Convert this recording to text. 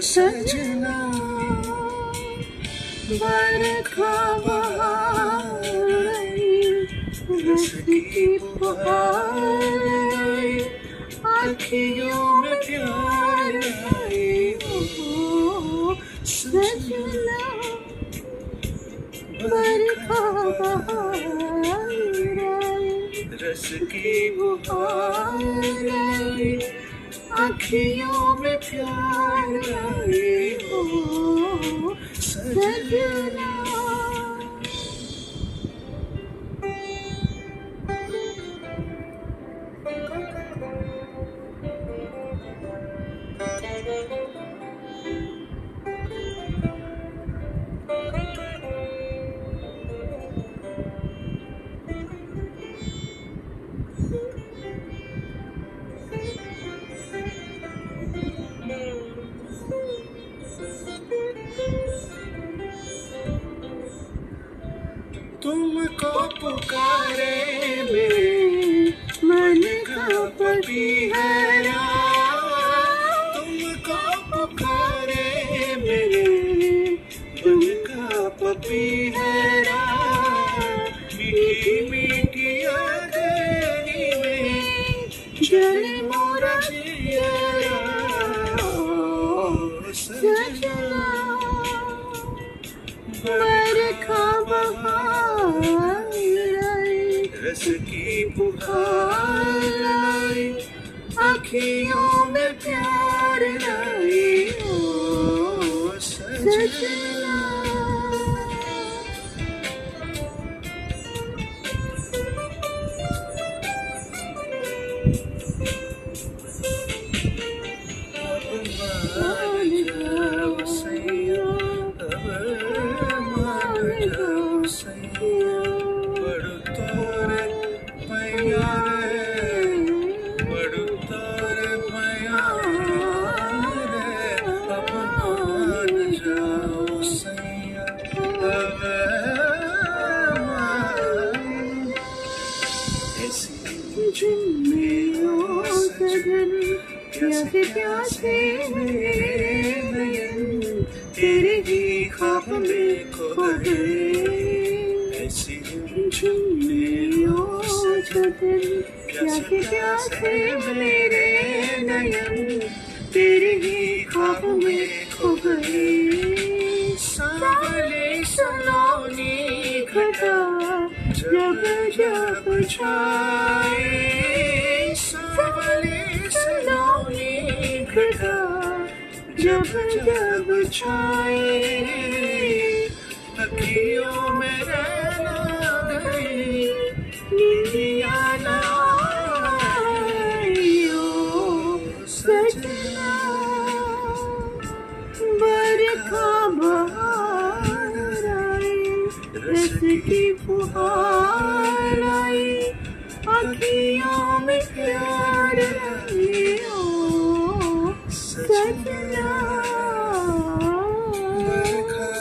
सजना बरखा की आखियों में प्यार सजना बरखा बहार रस की बहार आखियों में प्यार आए हो सजना तुमको पुकारे मन का पति है तुमको पुकारे मेरे मन का पति है मीठी मीठी अगनी में जल मोरा जिया सजना की पुकार आई आखियों में प्यार लाई ओ सजना मान सजन प्यासे प्यासे मेरे नयन तेरे ही ख्वाब में खो गए ऐसी सजन प्यासे मेरे नयन तेरे ही ख्वाब में खो गए सावले सलोनी घटा जब जब छाए। जब जब छाए अखियों में रहना गई नींदिया सजना बरखा बहार की फुहार आई, अखियों में